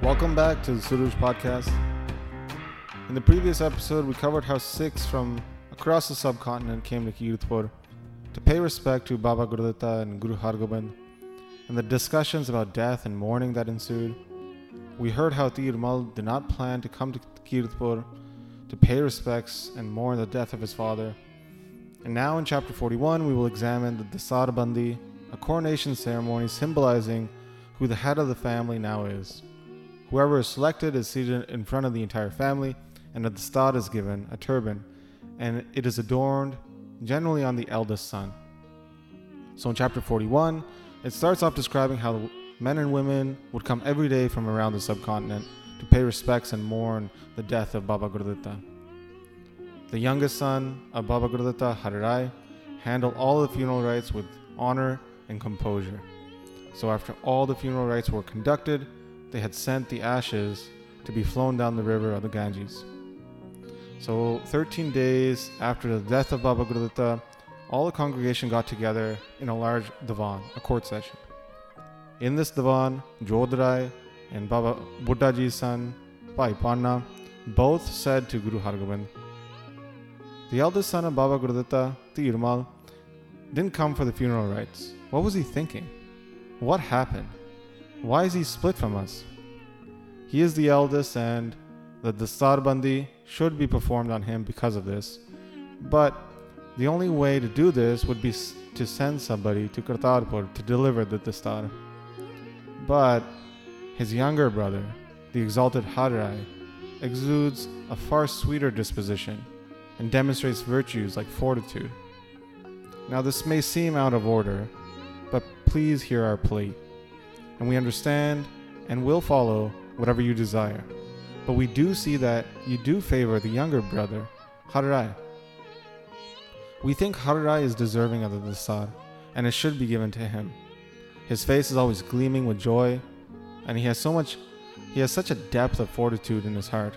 Welcome back to the Suruj podcast. In the previous episode, we covered how Sikhs from across the subcontinent came to Kiratpur to pay respect to Baba Gurditta and Guru Hargobind, and the discussions about death and mourning that ensued. We heard how Dhirmal did not plan to come to Kiratpur to pay respects and mourn the death of his father. And now in chapter 41, we will examine the Dastar Bandi, a coronation ceremony symbolizing who the head of the family now is. Whoever is selected is seated in front of the entire family, and a dastar is given, a turban, and it is adorned generally on the eldest son. So in chapter 41, it starts off describing how men and women would come every day from around the subcontinent to pay respects and mourn the death of Baba Gurditta. The youngest son of Baba Gurditta, Harirai, handled all the funeral rites with honor and composure. So after all the funeral rites were conducted, they had sent the ashes to be flown down the river of the Ganges. So 13 days after the death of Baba Gurditta, all the congregation got together in a large divan, a court session. In this divan, Jodhrai and Baba Buddhaji's son, Bhai Panna, both said to Guru Hargobind, The eldest son of Baba Gurudetta, Dhirmal, didn't come for the funeral rites. What was he thinking? What happened? Why is he split from us? He is the eldest, and the Dastar Bandi should be performed on him because of this. But the only way to do this would be to send somebody to Kartarpur to deliver the Dastar. But his younger brother, the exalted Harirai, exudes a far sweeter disposition and demonstrates virtues like fortitude. Now, this may seem out of order, but please hear our plea and we understand and will follow whatever you desire. But we do see that you do favor the younger brother, Harirai. We think Harirai is deserving of the Dastar, and it should be given to him. His face is always gleaming with joy, and he has so much he has such a depth of fortitude in his heart.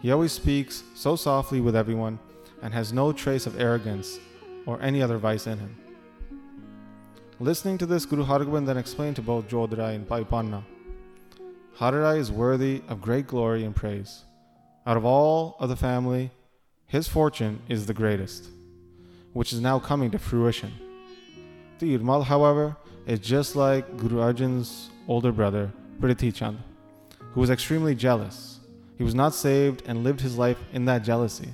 He always speaks so softly with everyone and has no trace of arrogance or any other vice in him. Listening to this, Guru Hargobind then explained to both Jodhrai and Bhai Panna Harirai is worthy of great glory and praise. Out of all of the family, his fortune is the greatest, which is now coming to fruition. Dhirmal, however, is just like Guru Arjan's older brother, Prithi Chand, who was extremely jealous. He was not saved and lived his life in that jealousy.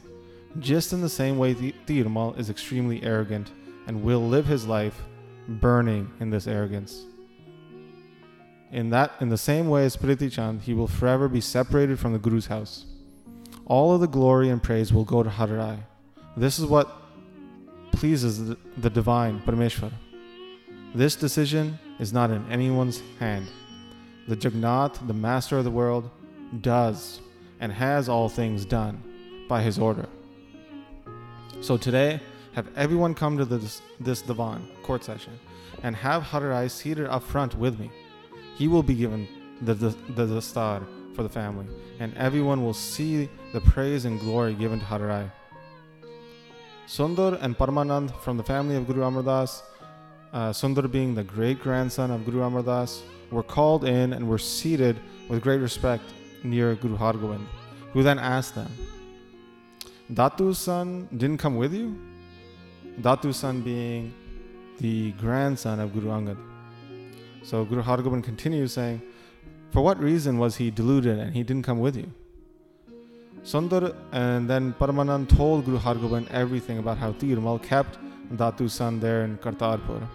Just in the same way, the Irmal is extremely arrogant and will live his life burning in this arrogance. In that in the same way as Prithi Chand, he will forever be separated from the Guru's house. All of the glory and praise will go to Harirai. This is what pleases the, the divine Parameshwar. This decision is not in anyone's hand. The Jagannath, the master of the world, does and has all things done by his order. So today, have everyone come to this, this divan, court session, and have Harirai seated up front with me. He will be given the, the, the, the star for the family, and everyone will see the praise and glory given to Harirai. Sundar and Paramanand from the family of Guru Amar Das, uh, Sundar being the great grandson of Guru Amar Das, were called in and were seated with great respect near Guru Har Hargobind, who then asked them, Datu's son didn't come with you? Datu's son being the grandson of Guru Angad. So Guru Hargobind continues saying, For what reason was he deluded and he didn't come with you? Sundar and then Paramanand told Guru Hargobind everything about how Dhirmal kept Datu's son there in Kartarpur.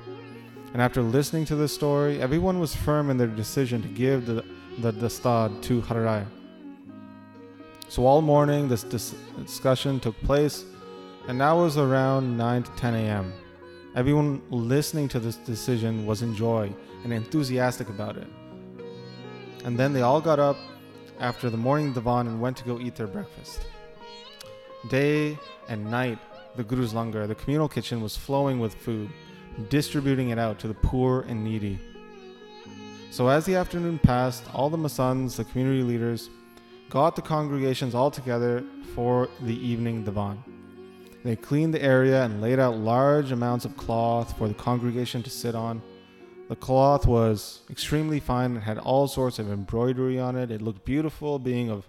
And after listening to this story, everyone was firm in their decision to give the, the dastar to Harirai. So all morning, this dis- discussion took place and now it was around 9 to 10 a.m. Everyone listening to this decision was in joy and enthusiastic about it. And then they all got up after the morning divan and went to go eat their breakfast. Day and night, the Guru's langar, the communal kitchen, was flowing with food, distributing it out to the poor and needy. So as the afternoon passed, all the Masands, the community leaders, got the congregations all together for the evening divan. They cleaned the area and laid out large amounts of cloth for the congregation to sit on. The cloth was extremely fine. and had all sorts of embroidery on it. It looked beautiful, being of,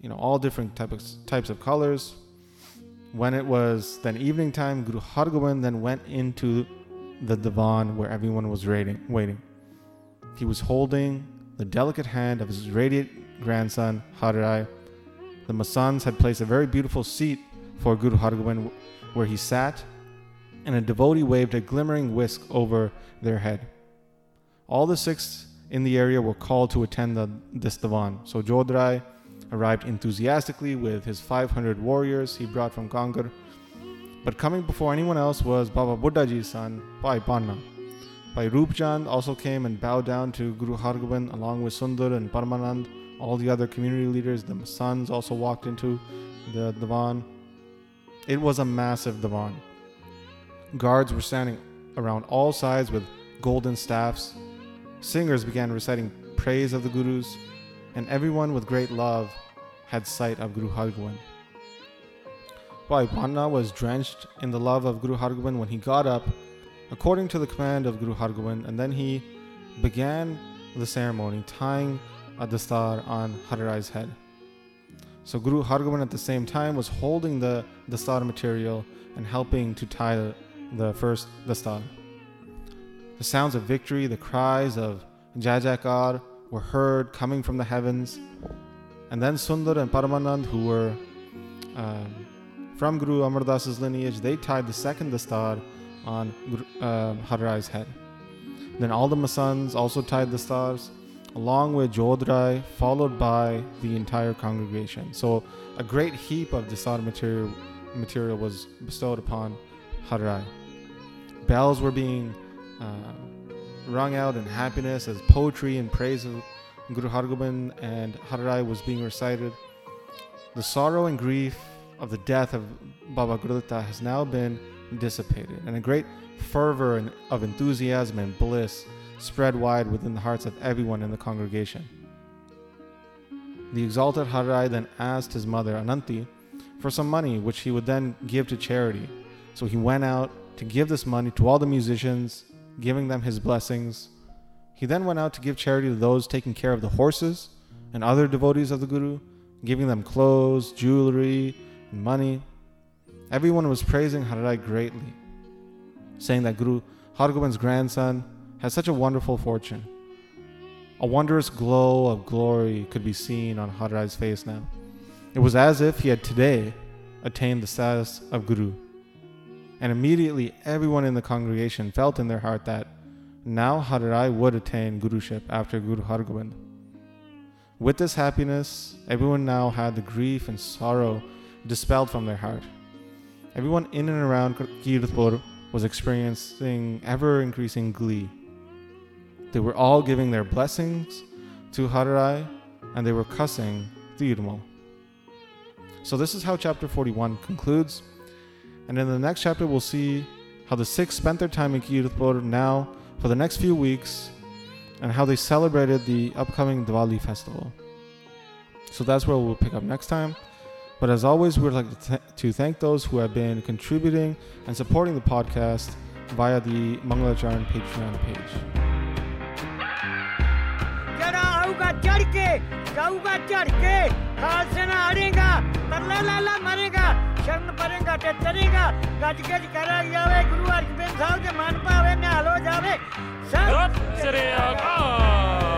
you know, all different type of, types of colors. When it was then evening time, Guru Hargobind then went into the divan where everyone was waiting. waiting. He was holding the delicate hand of his radiant grandson, Har The Masands had placed a very beautiful seat for Guru Hargobind where he sat, and a devotee waved a glimmering whisk over their head. All the Sikhs in the area were called to attend the, this divan. So Jodhrai arrived enthusiastically with his 500 warriors he brought from Kangar. But coming before anyone else was Baba Buddhaji's son, Bhai Panna. Bhai Roopchand also came and bowed down to Guru Hargobind along with Sundar and Paramanand. All the other community leaders, the sons also walked into the divan. It was a massive divan. Guards were standing around all sides with golden staffs Singers began reciting praise of the Gurus, and everyone with great love had sight of Guru Hargobind. Bhai Panna was drenched in the love of Guru Hargobind when he got up, according to the command of Guru Hargobind, and then he began the ceremony, tying a dastar on Harrai's head. So Guru Hargobind at the same time was holding the dastar material and helping to tie the first dastar. The sounds of victory, the cries of Jajakar were heard coming from the heavens. And then Sundar and Paramanand, who were um, from Guru Amar Das's lineage, they tied the second dastar on uh, Harrai's head. Then all the Masands also tied the stars, along with Jodhrai, followed by the entire congregation. So a great heap of dastar material, material was bestowed upon Harrai. Bells were being uh, rung out in happiness as poetry in praise of Guru Hargobind and Harrai was being recited. The sorrow and grief of the death of Baba Gurditta has now been dissipated, and a great fervor of enthusiasm and bliss spread wide within the hearts of everyone in the congregation. The exalted Harrai then asked his mother, Ananti, for some money which he would then give to charity. So he went out to give this money to all the musicians giving them his blessings. He then went out to give charity to those taking care of the horses and other devotees of the Guru, giving them clothes, jewelry, and money. Everyone was praising Harrai greatly, saying that Guru Hargobind's grandson had such a wonderful fortune. A wondrous glow of glory could be seen on Harrai's face now. It was as if he had today attained the status of Guru. And immediately everyone in the congregation felt in their heart that now Harrai would attain Guruship after Guru Hargobind. With this happiness, everyone now had the grief and sorrow dispelled from their heart. Everyone in and around Kiratpur was experiencing ever increasing glee. They were all giving their blessings to Harrai and they were cussing Dhirmal. So, this is how chapter 41 concludes. And in the next chapter, we'll see how the Sikhs spent their time in Kiratpur now for the next few weeks and how they celebrated the upcoming Diwali festival. So that's where we'll pick up next time. But as always, we would like to, th- to thank those who have been contributing and supporting the podcast via the Mangalacharan Patreon page. चढ़ के जाऊगा चढ़ के खालसे हारेगा तरला लाला मरेगा, शरण परेगा टचरेगा गज गज कर जावे गुरु हरगोबिंद साहब के मन पावे ना हो जावे। सब श्री अकाल।